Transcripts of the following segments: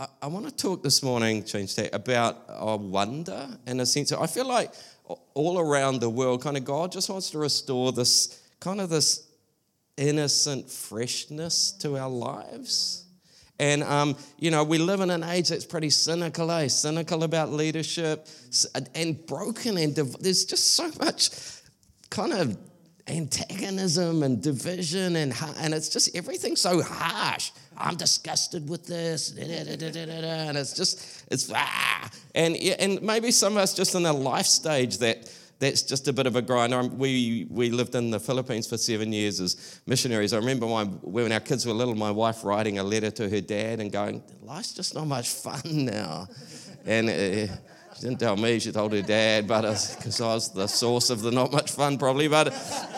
I, I want to talk this morning, change that, about uh, wonder in a sense. I feel like all around the world, kind of God just wants to restore this kind of this innocent freshness to our lives. And, um, you know, we live in an age that's pretty cynical, eh? Cynical about leadership and broken, and div- there's just so much kind of antagonism and division, and, and it's just everything's so harsh. I'm disgusted with this, and it's just, it's, ah. And, and maybe some of us just in a life stage that that's just a bit of a grind. We, we lived in the Philippines for seven years as missionaries. I remember my, when our kids were little, my wife writing a letter to her dad and going, Life's just not much fun now. And uh, she didn't tell me, she told her dad, but because I was the source of the not much fun probably. But,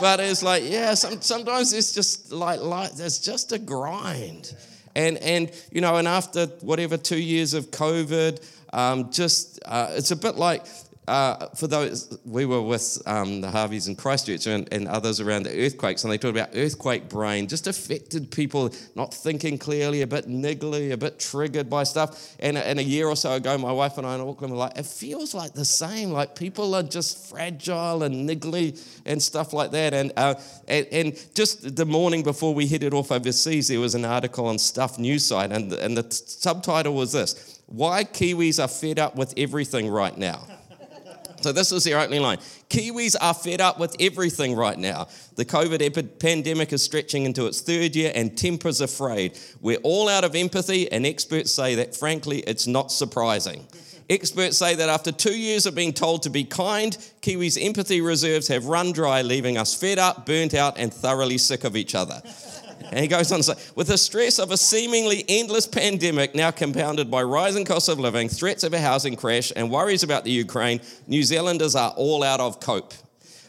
but it's like, yeah, some, sometimes it's just like, like, there's just a grind. And, and, you know, and after whatever two years of COVID, um, just, uh, it's a bit like uh, for those, we were with um, the Harveys in Christchurch and, and, others around the earthquakes, and they talked about earthquake brain, just affected people not thinking clearly, a bit niggly, a bit triggered by stuff. And, and a year or so ago, my wife and I in Auckland were like, it feels like the same. Like people are just fragile and niggly and stuff like that. And, uh, and, and, just the morning before we headed off overseas, there was an article on Stuff News site, and, and the subtitle was this Why Kiwis Are Fed Up with Everything Right Now. So this was their opening line. Kiwis are fed up with everything right now. The COVID pandemic is stretching into its third year and tempers are frayed. We're all out of empathy and experts say that frankly it's not surprising. Experts say that after two years of being told to be kind, Kiwis' empathy reserves have run dry, leaving us fed up, burnt out, and thoroughly sick of each other. And he goes on to say, with the stress of a seemingly endless pandemic now compounded by rising costs of living, threats of a housing crash, and worries about the Ukraine, New Zealanders are all out of cope.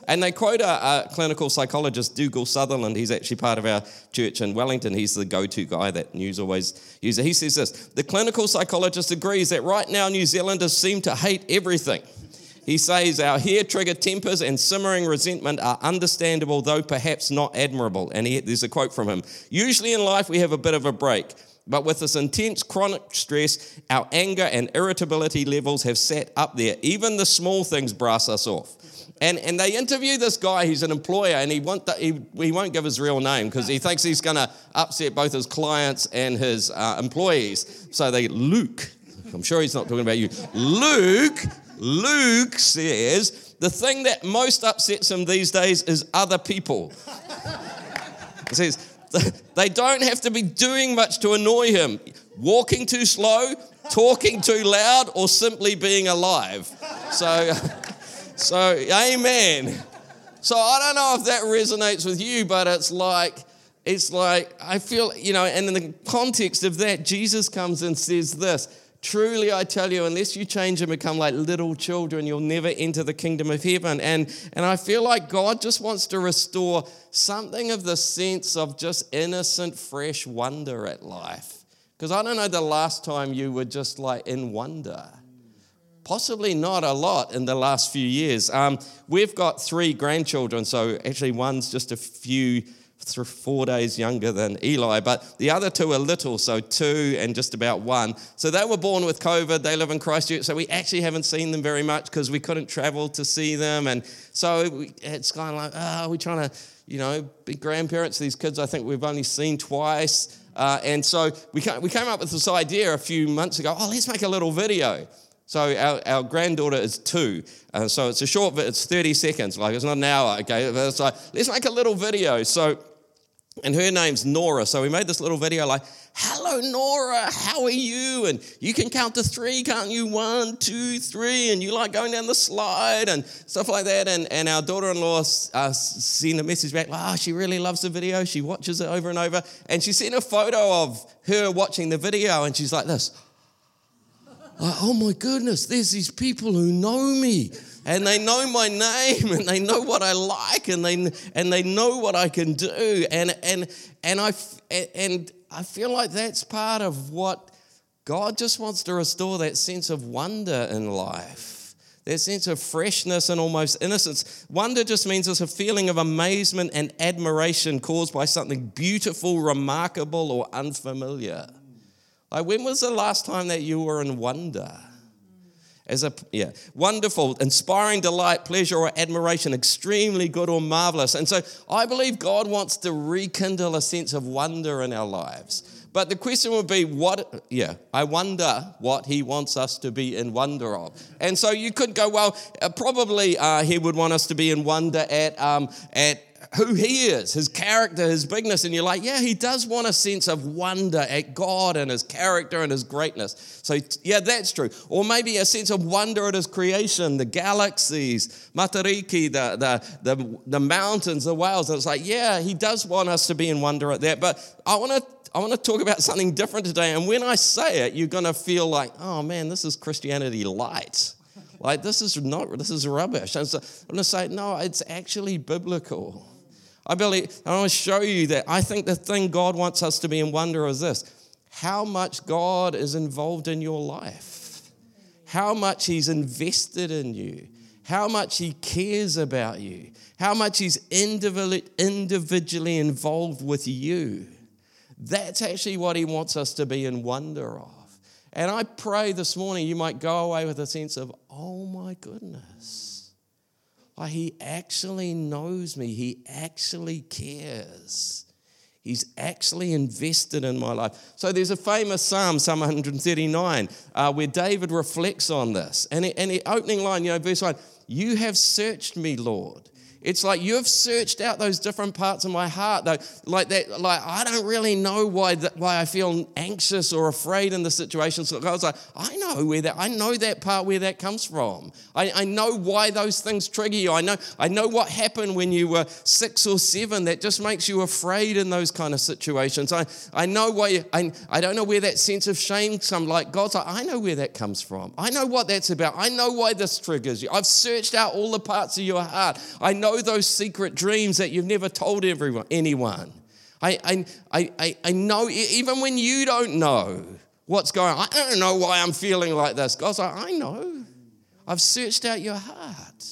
And they quote a, a, clinical psychologist, Dougal Sutherland. He's actually part of our church in Wellington. He's the go to guy that news always uses. He says this The clinical psychologist agrees that right now New Zealanders seem to hate everything. He says, Our hair trigger tempers and simmering resentment are understandable, though perhaps not admirable. And he, there's a quote from him Usually in life, we have a bit of a break. But with this intense chronic stress, our anger and irritability levels have sat up there. Even the small things brass us off. And, and they interview this guy, he's an employer, and he, the, he, he won't give his real name because he thinks he's going to upset both his clients and his uh, employees. So they, Luke, I'm sure he's not talking about you. Luke Luke says the thing that most upsets him these days is other people. he says they don't have to be doing much to annoy him. Walking too slow, talking too loud, or simply being alive. So, so amen. So I don't know if that resonates with you, but it's like, it's like, I feel, you know, and in the context of that, Jesus comes and says this Truly, I tell you, unless you change and become like little children, you'll never enter the kingdom of heaven. And, and I feel like God just wants to restore something of the sense of just innocent, fresh wonder at life. Because I don't know the last time you were just like in wonder. Possibly not a lot in the last few years. Um, we've got three grandchildren, so actually, one's just a few four days younger than Eli, but the other two are little, so two and just about one. So they were born with COVID. They live in Christchurch, so we actually haven't seen them very much because we couldn't travel to see them. And so it's kind of like, oh, we're trying to, you know, be grandparents. These kids, I think we've only seen twice. Uh, and so we came, we came up with this idea a few months ago oh, let's make a little video. So our, our granddaughter is two, and so it's a short, it's 30 seconds, like it's not an hour, okay? But it's like, let's make a little video. So and her name's Nora. So we made this little video like, Hello, Nora, how are you? And you can count to three, can't you? One, two, three. And you like going down the slide and stuff like that. And, and our daughter in law uh, sent a message back, wow, she really loves the video. She watches it over and over. And she sent a photo of her watching the video. And she's like this, like, oh my goodness, there's these people who know me and they know my name and they know what I like and they and they know what I can do and and and I and I feel like that's part of what God just wants to restore that sense of wonder in life. That sense of freshness and almost innocence. Wonder just means it's a feeling of amazement and admiration caused by something beautiful, remarkable, or unfamiliar. Like, when was the last time that you were in wonder? As a yeah, wonderful, inspiring delight, pleasure, or admiration, extremely good or marvelous. And so I believe God wants to rekindle a sense of wonder in our lives. But the question would be, what, yeah, I wonder what he wants us to be in wonder of. And so you could go, well, uh, probably uh, he would want us to be in wonder at, um, at who he is, his character, his bigness, and you're like, yeah, he does want a sense of wonder at God and his character and his greatness. So, yeah, that's true. Or maybe a sense of wonder at his creation, the galaxies, Matariki, the, the, the, the mountains, the whales. And it's like, yeah, he does want us to be in wonder at that. But I want to I want to talk about something different today. And when I say it, you're going to feel like, oh man, this is Christianity light. Like this is not, this is rubbish. And so I'm going to say, no, it's actually biblical. I believe, I want to show you that I think the thing God wants us to be in wonder is this how much God is involved in your life, how much He's invested in you, how much He cares about you, how much He's individually involved with you. That's actually what He wants us to be in wonder of. And I pray this morning you might go away with a sense of, oh my goodness He actually knows me. He actually cares. He's actually invested in my life. So there's a famous psalm, Psalm 139, uh, where David reflects on this. And, and the opening line, you know, verse 1 You have searched me, Lord. It's like you've searched out those different parts of my heart, though. Like that, like I don't really know why that, why I feel anxious or afraid in the situation. So God's like, I know where that I know that part where that comes from. I, I know why those things trigger you. I know I know what happened when you were six or seven that just makes you afraid in those kind of situations. I, I know why you, I, I don't know where that sense of shame comes like God's like, I know where that comes from. I know what that's about. I know why this triggers you. I've searched out all the parts of your heart. I know know those secret dreams that you've never told everyone, anyone. I, I, I, I know, even when you don't know what's going on, I don't know why I'm feeling like this. God's like, I know. I've searched out your heart.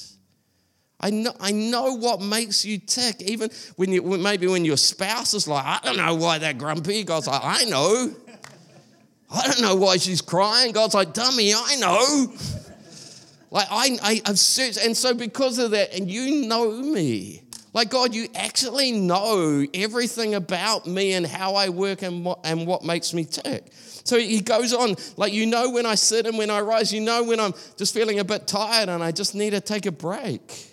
I know, I know what makes you tick. Even when you, maybe when your spouse is like, I don't know why they're grumpy. God's like, I know. I don't know why she's crying. God's like, dummy, I know. Like I, I, have searched, and so because of that, and you know me. Like God, you actually know everything about me and how I work and what and what makes me tick. So he goes on, like you know when I sit and when I rise, you know when I'm just feeling a bit tired and I just need to take a break.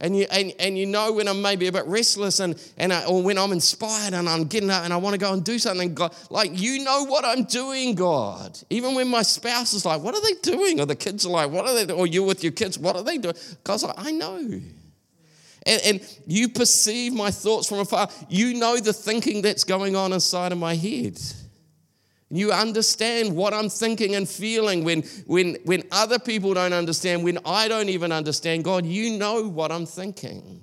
And you, and, and you know when I'm maybe a bit restless and, and I, or when I'm inspired and I'm getting up and I want to go and do something, God, like you know what I'm doing, God. Even when my spouse is like, what are they doing? Or the kids are like, what are they doing? Or you're with your kids, what are they doing? God's like, I know. And, and you perceive my thoughts from afar. You know the thinking that's going on inside of my head. You understand what I'm thinking and feeling when, when, when other people don't understand, when I don't even understand. God, you know what I'm thinking.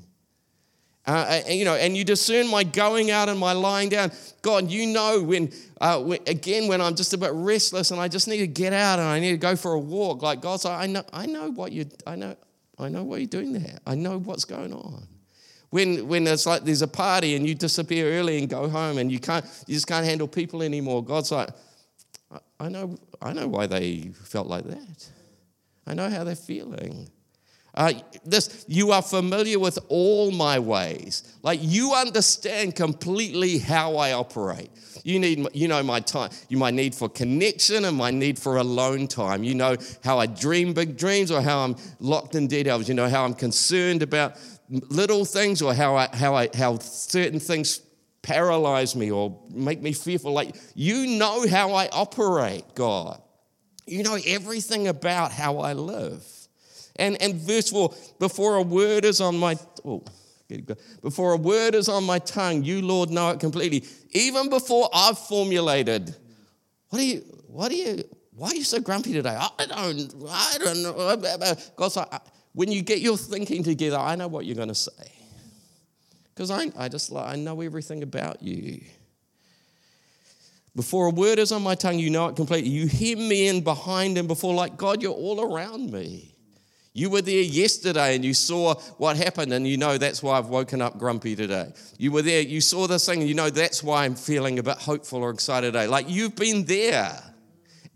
Uh, and, you know, and you discern my going out and my lying down. God, you know when, uh, when, again, when I'm just a bit restless and I just need to get out and I need to go for a walk. Like God's like, I know, I know what you, I know, I know what you're doing there. I know what's going on. When, when it's like there's a party and you disappear early and go home and you can't you just can't handle people anymore. God's like, I know, I know why they felt like that. I know how they're feeling. Uh, this, you are familiar with all my ways. Like you understand completely how I operate. You need, you know, my time, you my need for connection and my need for alone time. You know how I dream big dreams or how I'm locked in details. You know how I'm concerned about little things or how I, how I, how certain things paralyze me or make me fearful. Like, you know how I operate, God. You know everything about how I live. And, and verse 4 before a word is on my. Oh, before a word is on my tongue, you, Lord, know it completely. Even before I've formulated, what are you, what are you, why are you so grumpy today? I don't, I don't know. God's like, when you get your thinking together, I know what you're going to say. Because I, I just I know everything about you. Before a word is on my tongue, you know it completely. You hem me in behind and before, like God, you're all around me. You were there yesterday and you saw what happened, and you know that's why I've woken up grumpy today. You were there, you saw this thing, and you know that's why I'm feeling a bit hopeful or excited today. Like you've been there.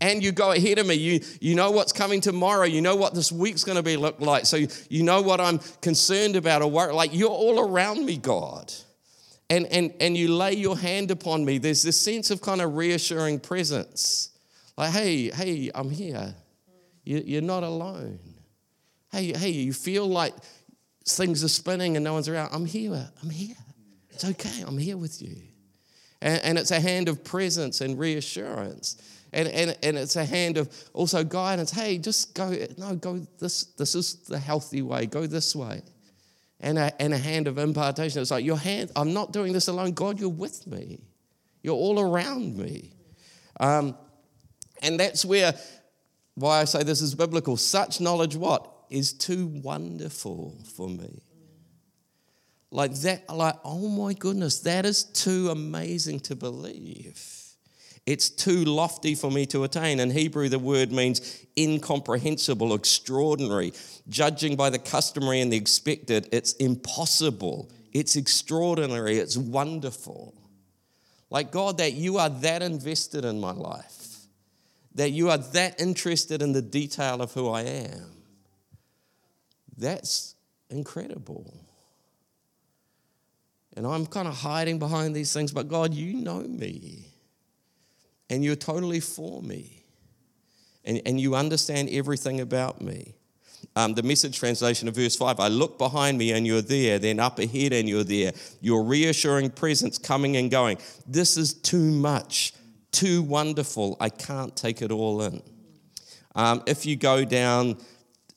And you go ahead of me. You, you know what's coming tomorrow. You know what this week's going to be look like. So you, you know what I'm concerned about or worried. Like you're all around me, God. And, and, and you lay your hand upon me. There's this sense of kind of reassuring presence. Like, hey, hey, I'm here. You, you're not alone. Hey, hey, you feel like things are spinning and no one's around. I'm here. I'm here. It's okay. I'm here with you. And, and it's a hand of presence and reassurance. And, and, and it's a hand of also guidance. Hey, just go, no, go this, this is the healthy way. Go this way. And a, and a hand of impartation. It's like, your hand, I'm not doing this alone. God, you're with me. You're all around me. Um, and that's where, why I say this is biblical. Such knowledge, what? is too wonderful for me. Like that, like, oh my goodness, that is too amazing to believe. It's too lofty for me to attain. In Hebrew, the word means incomprehensible, extraordinary. Judging by the customary and the expected, it's impossible. It's extraordinary. It's wonderful. Like, God, that you are that invested in my life, that you are that interested in the detail of who I am. That's incredible. And I'm kind of hiding behind these things, but God, you know me. And you're totally for me. And, and you understand everything about me. Um, the message translation of verse 5 I look behind me and you're there, then up ahead and you're there. Your reassuring presence coming and going. This is too much, too wonderful. I can't take it all in. Um, if you go down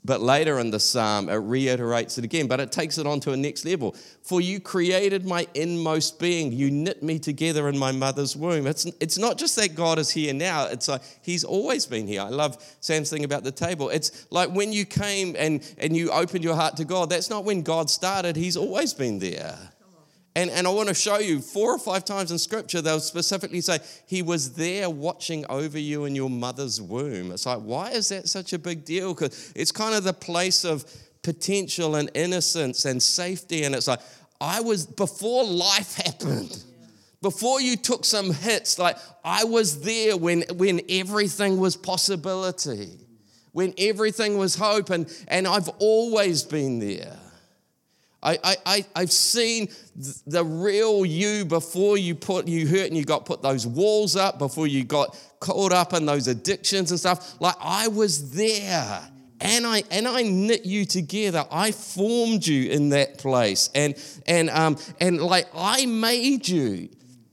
but later in the psalm, it reiterates it again, but it takes it on to a next level. For you created my inmost being. You knit me together in my mother's womb. It's, it's not just that God is here now, it's like He's always been here. I love Sam's thing about the table. It's like when you came and, and you opened your heart to God, that's not when God started, He's always been there. And, and I want to show you four or five times in scripture, they'll specifically say, He was there watching over you in your mother's womb. It's like, why is that such a big deal? Because it's kind of the place of potential and innocence and safety. And it's like, I was, before life happened, before you took some hits, like I was there when, when everything was possibility, when everything was hope, and, and I've always been there. I, I, I've seen the real you before you put you hurt and you got put those walls up, before you got caught up in those addictions and stuff. Like I was there. And I and I knit you together. I formed you in that place. And and um and like I made you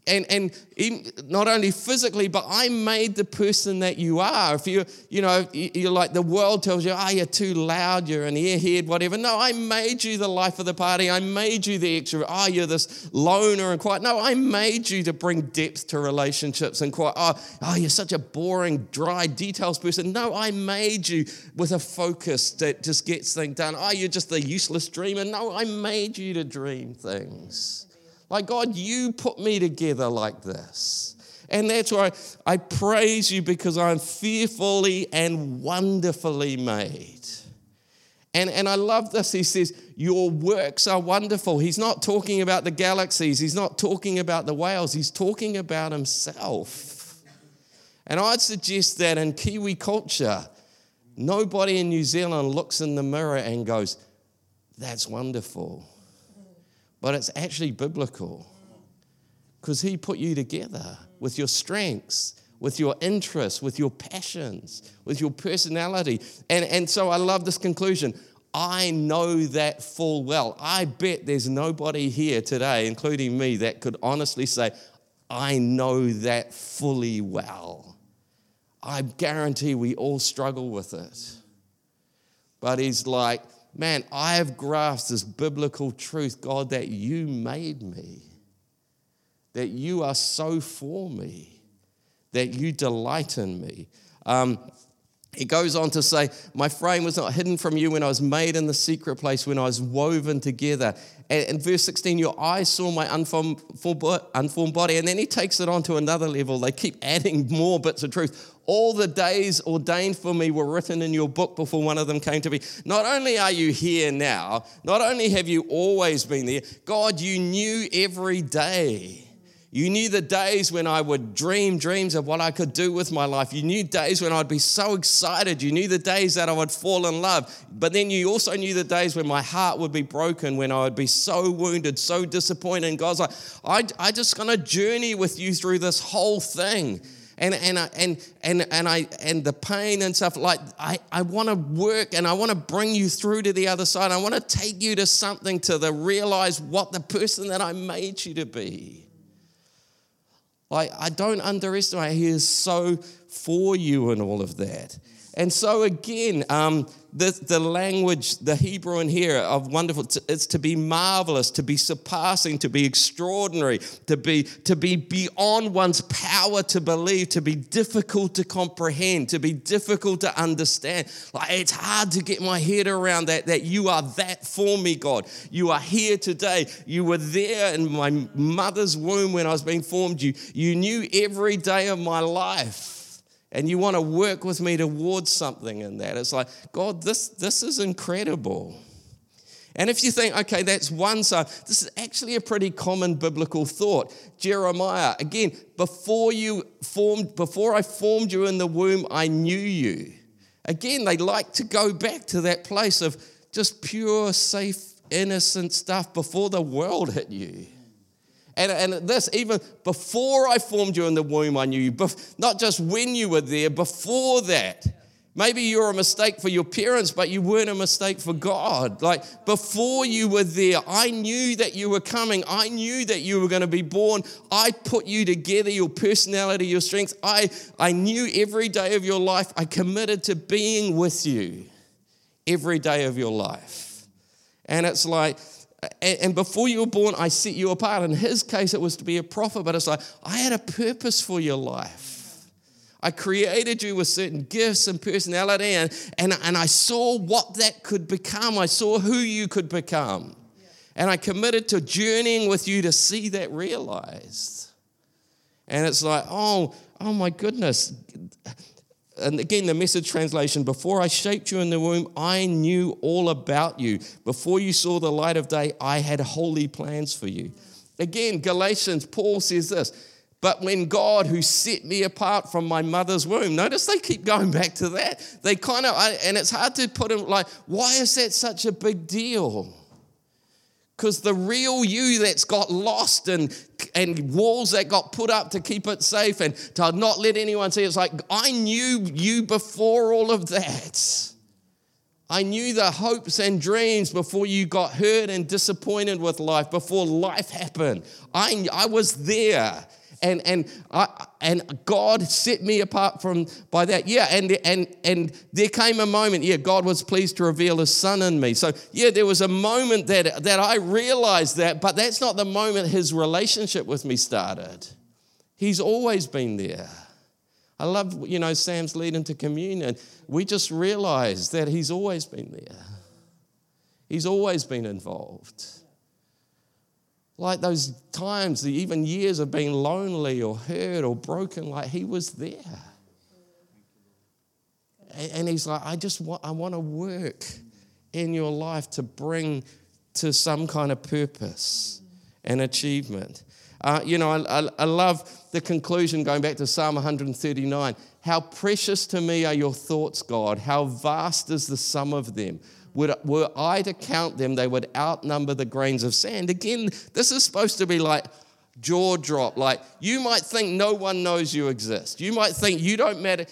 and, and not only physically, but I made the person that you are. If you, you know, you're like the world tells you, oh, you're too loud, you're an airhead, whatever. No, I made you the life of the party. I made you the extra. Oh, you're this loner and quiet. No, I made you to bring depth to relationships and quiet. Oh, oh, you're such a boring, dry, details person. No, I made you with a focus that just gets things done. Oh, you're just a useless dreamer. No, I made you to dream things. Like, God, you put me together like this. And that's why I praise you because I'm fearfully and wonderfully made. And, and I love this. He says, Your works are wonderful. He's not talking about the galaxies, he's not talking about the whales, he's talking about himself. And I'd suggest that in Kiwi culture, nobody in New Zealand looks in the mirror and goes, That's wonderful but it's actually biblical because He put you together with your strengths, with your interests, with your passions, with your personality. And, and so I love this conclusion. I know that full well. I bet there's nobody here today, including me, that could honestly say, I know that fully well. I guarantee we all struggle with it. But he's like, man, I have grasped this biblical truth, God, that you made me, that you are so for me, that you delight in me. Um, he goes on to say, My frame was not hidden from you when I was made in the secret place, when I was woven together. And in verse 16, your eyes saw my unformed body. And then he takes it on to another level. They keep adding more bits of truth. All the days ordained for me were written in your book before one of them came to be. Not only are you here now, not only have you always been there, God, you knew every day. You knew the days when I would dream dreams of what I could do with my life. You knew days when I'd be so excited. You knew the days that I would fall in love. But then you also knew the days when my heart would be broken, when I would be so wounded, so disappointed. And God's like, I, I just gonna journey with you through this whole thing. And, and, I, and, and, and, I, and the pain and stuff, like, I, I want to work and I want to bring you through to the other side. I want to take you to something to the realize what the person that I made you to be. Like, I don't underestimate, He is so for you and all of that. And so, again, um, the, the language, the Hebrew in here of wonderful, it's to be marvelous, to be surpassing, to be extraordinary, to be, to be beyond one's power to believe, to be difficult to comprehend, to be difficult to understand. Like it's hard to get my head around that, that you are that for me, God. You are here today. You were there in my mother's womb when I was being formed. You, you knew every day of my life and you want to work with me towards something in that. It's like, God, this, this is incredible. And if you think, okay, that's one side, this is actually a pretty common biblical thought. Jeremiah, again, before you formed, before I formed you in the womb, I knew you. Again, they like to go back to that place of just pure, safe, innocent stuff before the world hit you. And, and this, even before I formed you in the womb, I knew you. Not just when you were there, before that. Maybe you're a mistake for your parents, but you weren't a mistake for God. Like before you were there, I knew that you were coming. I knew that you were going to be born. I put you together, your personality, your strengths. I, I knew every day of your life. I committed to being with you every day of your life. And it's like, and before you were born, I set you apart. In his case, it was to be a prophet, but it's like, I had a purpose for your life. I created you with certain gifts and personality, and, and, and I saw what that could become. I saw who you could become. And I committed to journeying with you to see that realized. And it's like, oh, oh my goodness and again, the message translation before I shaped you in the womb, I knew all about you. Before you saw the light of day, I had holy plans for you. Again, Galatians, Paul says this. But when God, who set me apart from my mother's womb, notice they keep going back to that. They kind of, and it's hard to put them like, why is that such a big deal? Because the real you that's got lost and, and walls that got put up to keep it safe and to not let anyone see, it's like, I knew you before all of that. I knew the hopes and dreams before you got hurt and disappointed with life, before life happened. I, I was there and and I, and God set me apart from by that. Yeah, and and and there came a moment. Yeah, God was pleased to reveal His Son in me. So yeah, there was a moment that that I realized that, but that's not the moment His relationship with me started. He's always been there. I love you know Sam's lead into communion. We just realized that He's always been there. He's always been involved like those times, the even years of being lonely or hurt or broken, like he was there. And he's like, I just want, I want to work in your life to bring to some kind of purpose and achievement. Uh, you know, I, I, I love the conclusion going back to Psalm 139. How precious to me are your thoughts, God. How vast is the sum of them. Would, were I to count them, they would outnumber the grains of sand. Again, this is supposed to be like jaw drop. Like you might think no one knows you exist. You might think you don't matter.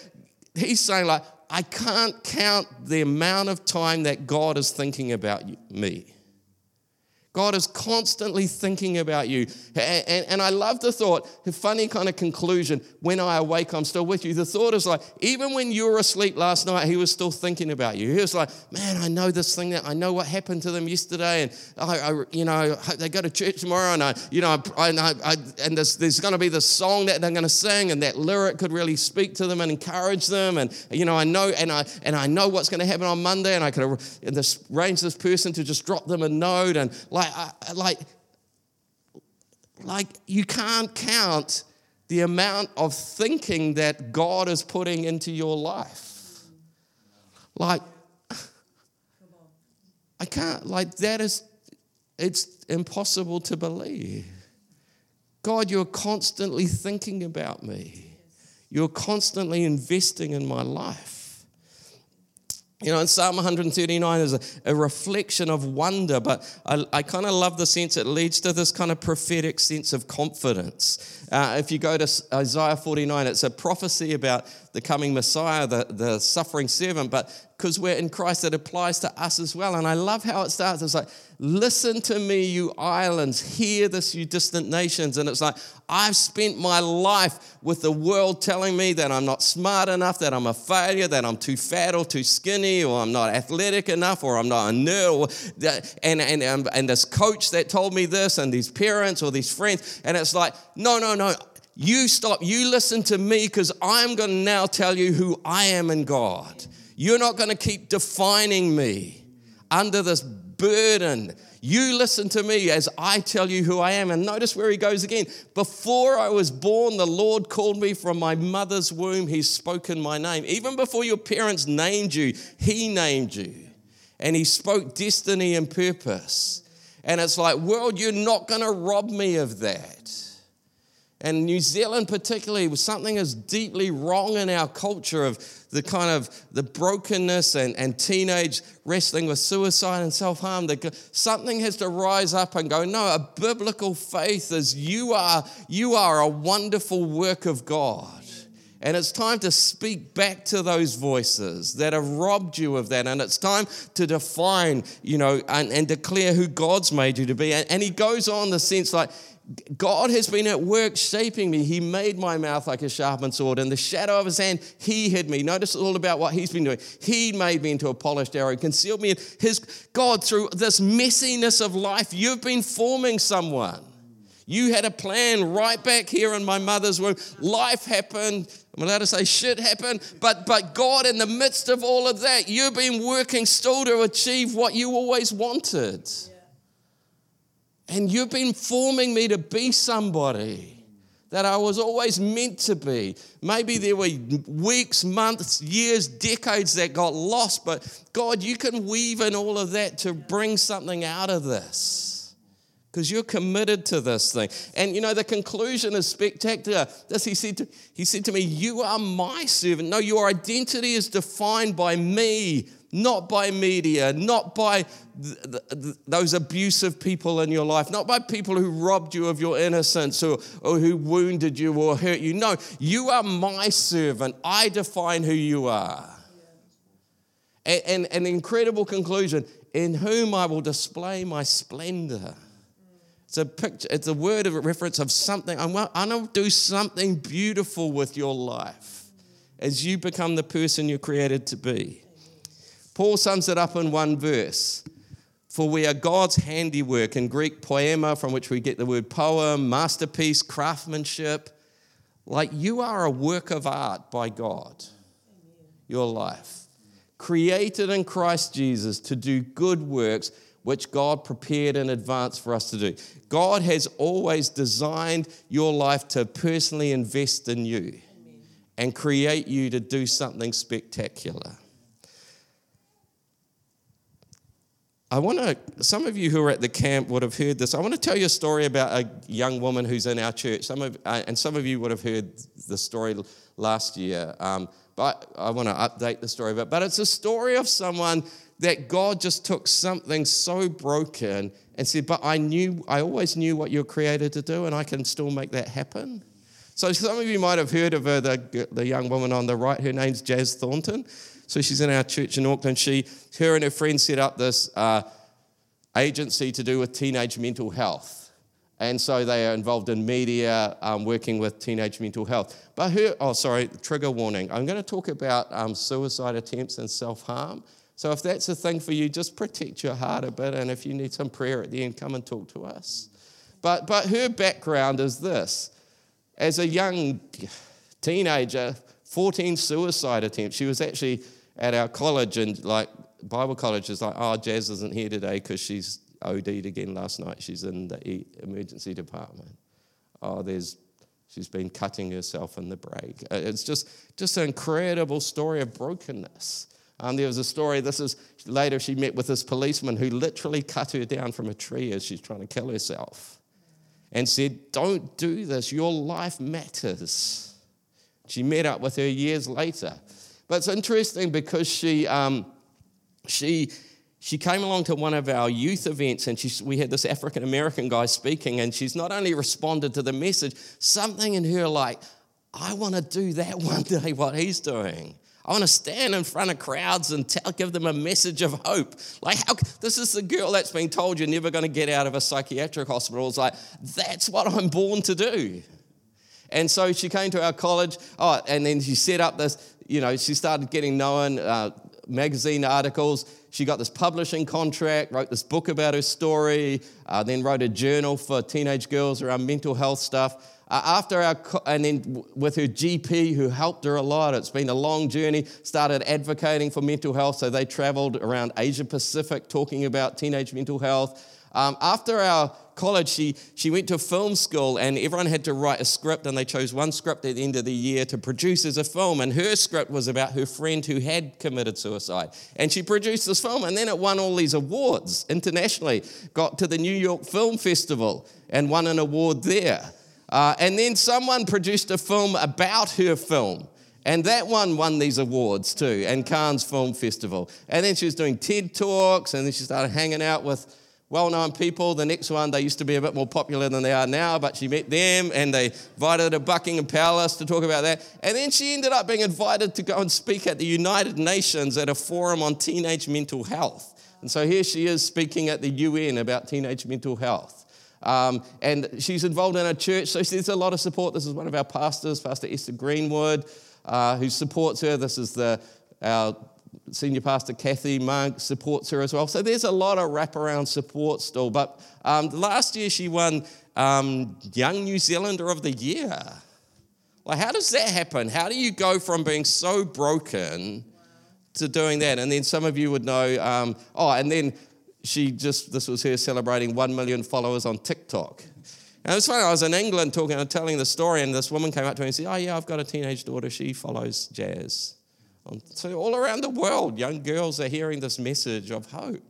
He's saying, like, I can't count the amount of time that God is thinking about me. God is constantly thinking about you. And, and, and, I love the thought, the funny kind of conclusion when I awake, I'm still with you. The thought is like, even when you were asleep last night, he was still thinking about you. He was like, man, I know this thing that I know what happened to them yesterday. And I, I you know, they go to church tomorrow. And I, you know, I, I, and there's, there's going to be this song that they're going to sing and that lyric could really speak to them and encourage them. And, you know, I know, and I, and I know what's going to happen on Monday. And I could arrange this person to just drop them a note and like, like, like, like you can't count the amount of thinking that God is putting into your life. Like, I can't, like, that is, it's impossible to believe. God, you're constantly thinking about me, you're constantly investing in my life. You know, in Psalm 139 is a, a reflection of wonder, but I, I kind of love the sense it leads to this kind of prophetic sense of confidence. Uh, if you go to Isaiah 49, it's a prophecy about the coming Messiah, the, the suffering servant, but because we're in Christ, it applies to us as well. And I love how it starts. It's like, listen to me, you islands, hear this, you distant nations. And it's like, I've spent my life with the world telling me that I'm not smart enough, that I'm a failure, that I'm too fat or too skinny, or I'm not athletic enough, or I'm not a nerd. and, and, and, and this coach that told me this, and these parents or these friends. And it's like, no, no, no. You stop, you listen to me because I'm going to now tell you who I am in God. You're not going to keep defining me under this burden. You listen to me as I tell you who I am. And notice where he goes again. Before I was born, the Lord called me from my mother's womb. He's spoken my name. Even before your parents named you, He named you. And He spoke destiny and purpose. And it's like, world, you're not going to rob me of that. And New Zealand, particularly, something is deeply wrong in our culture of the kind of the brokenness and, and teenage wrestling with suicide and self-harm. Something has to rise up and go, no, a biblical faith is you are, you are a wonderful work of God. And it's time to speak back to those voices that have robbed you of that. And it's time to define, you know, and, and declare who God's made you to be. And, and he goes on the sense like, God has been at work shaping me. He made my mouth like a sharpened sword. In the shadow of his hand, he hid me. Notice all about what he's been doing. He made me into a polished arrow, concealed me in his God through this messiness of life. You've been forming someone. You had a plan right back here in my mother's womb. Life happened. I'm allowed to say shit happened, but but God, in the midst of all of that, you've been working still to achieve what you always wanted. And you've been forming me to be somebody that I was always meant to be. Maybe there were weeks, months, years, decades that got lost, but God, you can weave in all of that to bring something out of this. Because you're committed to this thing. And you know, the conclusion is spectacular. This he said to, he said to me, You are my servant. No, your identity is defined by me not by media, not by th- th- those abusive people in your life, not by people who robbed you of your innocence or, or who wounded you or hurt you. No, you are my servant. I define who you are. And, and, an incredible conclusion in whom I will display my splendor. It's a picture, it's a word of reference of something. I'm going to do something beautiful with your life as you become the person you're created to be. Paul sums it up in one verse. For we are God's handiwork, in Greek poema, from which we get the word poem, masterpiece, craftsmanship. Like you are a work of art by God, your life. Created in Christ Jesus to do good works which God prepared in advance for us to do. God has always designed your life to personally invest in you and create you to do something spectacular. I want to, some of you who are at the camp would have heard this. I want to tell you a story about a young woman who's in our church. Some of, uh, and some of you would have heard the story last year. Um, but I want to update the story a bit. But it's a story of someone that God just took something so broken and said, But I knew, I always knew what you're created to do, and I can still make that happen. So some of you might have heard of her, the, the young woman on the right. Her name's Jazz Thornton. So she's in our church in Auckland. She, her and her friend set up this uh, agency to do with teenage mental health. And so they are involved in media, um, working with teenage mental health. But her, oh, sorry, trigger warning. I'm going to talk about um, suicide attempts and self harm. So if that's a thing for you, just protect your heart a bit. And if you need some prayer at the end, come and talk to us. But, but her background is this as a young teenager, 14 suicide attempts. She was actually at our college and like Bible college is like, oh, Jazz isn't here today because she's OD'd again last night. She's in the emergency department. Oh, there's She's been cutting herself in the break. Uh, it's just, just an incredible story of brokenness. Um, there was a story, this is later she met with this policeman who literally cut her down from a tree as she's trying to kill herself and said, Don't do this, your life matters. She met up with her years later. But it's interesting because she, um, she, she came along to one of our youth events and she, we had this African American guy speaking, and she's not only responded to the message, something in her like, I want to do that one day, what he's doing. I want to stand in front of crowds and tell, give them a message of hope. Like, how, this is the girl that's been told you're never going to get out of a psychiatric hospital. It's like, that's what I'm born to do. And so she came to our college, oh, and then she set up this, you know, she started getting known, uh, magazine articles. She got this publishing contract, wrote this book about her story, uh, then wrote a journal for teenage girls around mental health stuff. Uh, after our, and then with her GP who helped her a lot, it's been a long journey, started advocating for mental health. So they traveled around Asia Pacific talking about teenage mental health. Um, after our college, she, she went to film school and everyone had to write a script, and they chose one script at the end of the year to produce as a film. And her script was about her friend who had committed suicide. And she produced this film, and then it won all these awards internationally, got to the New York Film Festival and won an award there. Uh, and then someone produced a film about her film. And that one won these awards too, and Cannes Film Festival. And then she was doing TED Talks, and then she started hanging out with well known people. The next one, they used to be a bit more popular than they are now, but she met them and they invited her to Buckingham Palace to talk about that. And then she ended up being invited to go and speak at the United Nations at a forum on teenage mental health. And so here she is speaking at the UN about teenage mental health. Um, and she's involved in a church, so there's a lot of support. This is one of our pastors, Pastor Esther Greenwood, uh, who supports her. This is the our senior pastor Kathy Monk supports her as well. So there's a lot of wraparound support still. But um, last year she won um, Young New Zealander of the Year. Like, how does that happen? How do you go from being so broken to doing that? And then some of you would know, um, oh, and then she just, this was her celebrating 1 million followers on TikTok. And it was funny, I was in England talking and telling the story, and this woman came up to me and said, Oh, yeah, I've got a teenage daughter. She follows jazz. So, all around the world, young girls are hearing this message of hope.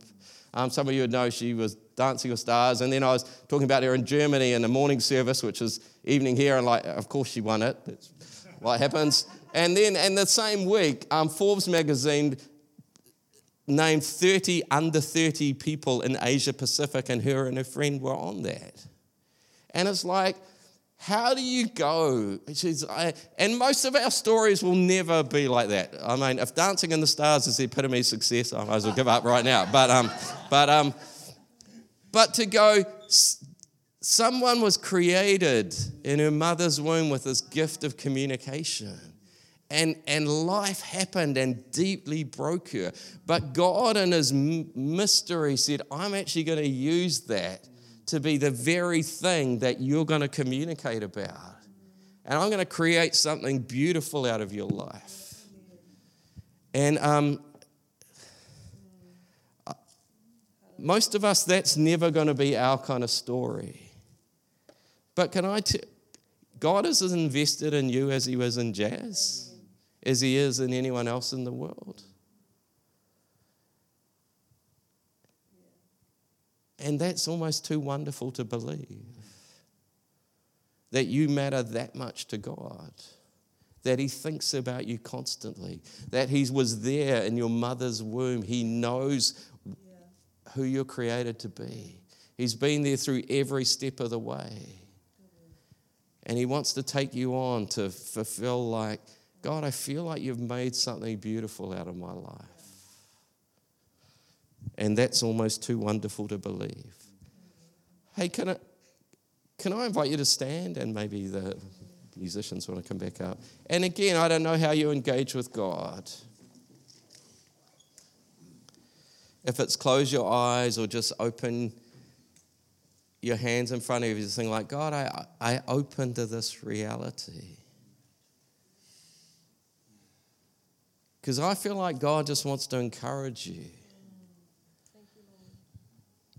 Um, some of you would know she was Dancing with Stars. And then I was talking about her in Germany in the morning service, which is evening here. And, like, of course, she won it. That's what happens. And then, and the same week, um, Forbes magazine named 30 under 30 people in Asia Pacific, and her and her friend were on that. And it's like, how do you go? And most of our stories will never be like that. I mean, if Dancing in the Stars is the epitome of success, I might as well give up right now. But, um, but, um, but to go, someone was created in her mother's womb with this gift of communication and, and life happened and deeply broke her. But God, in His mystery, said, I'm actually going to use that to be the very thing that you're going to communicate about. And I'm going to create something beautiful out of your life. And um, most of us, that's never going to be our kind of story. But can I tell God is as invested in you as he was in jazz as he is in anyone else in the world. And that's almost too wonderful to believe that you matter that much to God, that He thinks about you constantly, that He was there in your mother's womb. He knows who you're created to be, He's been there through every step of the way. And He wants to take you on to fulfill, like, God, I feel like you've made something beautiful out of my life. And that's almost too wonderful to believe. Hey, can I, can I invite you to stand and maybe the musicians want to come back up? And again, I don't know how you engage with God. If it's close your eyes or just open your hands in front of you, saying like, God, I, I open to this reality. Because I feel like God just wants to encourage you.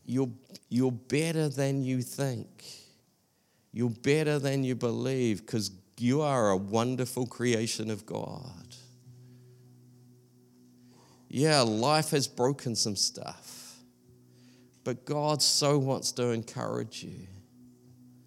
You're, you're better than you think. You're better than you believe because you are a wonderful creation of God. Yeah, life has broken some stuff, but God so wants to encourage you.